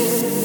people.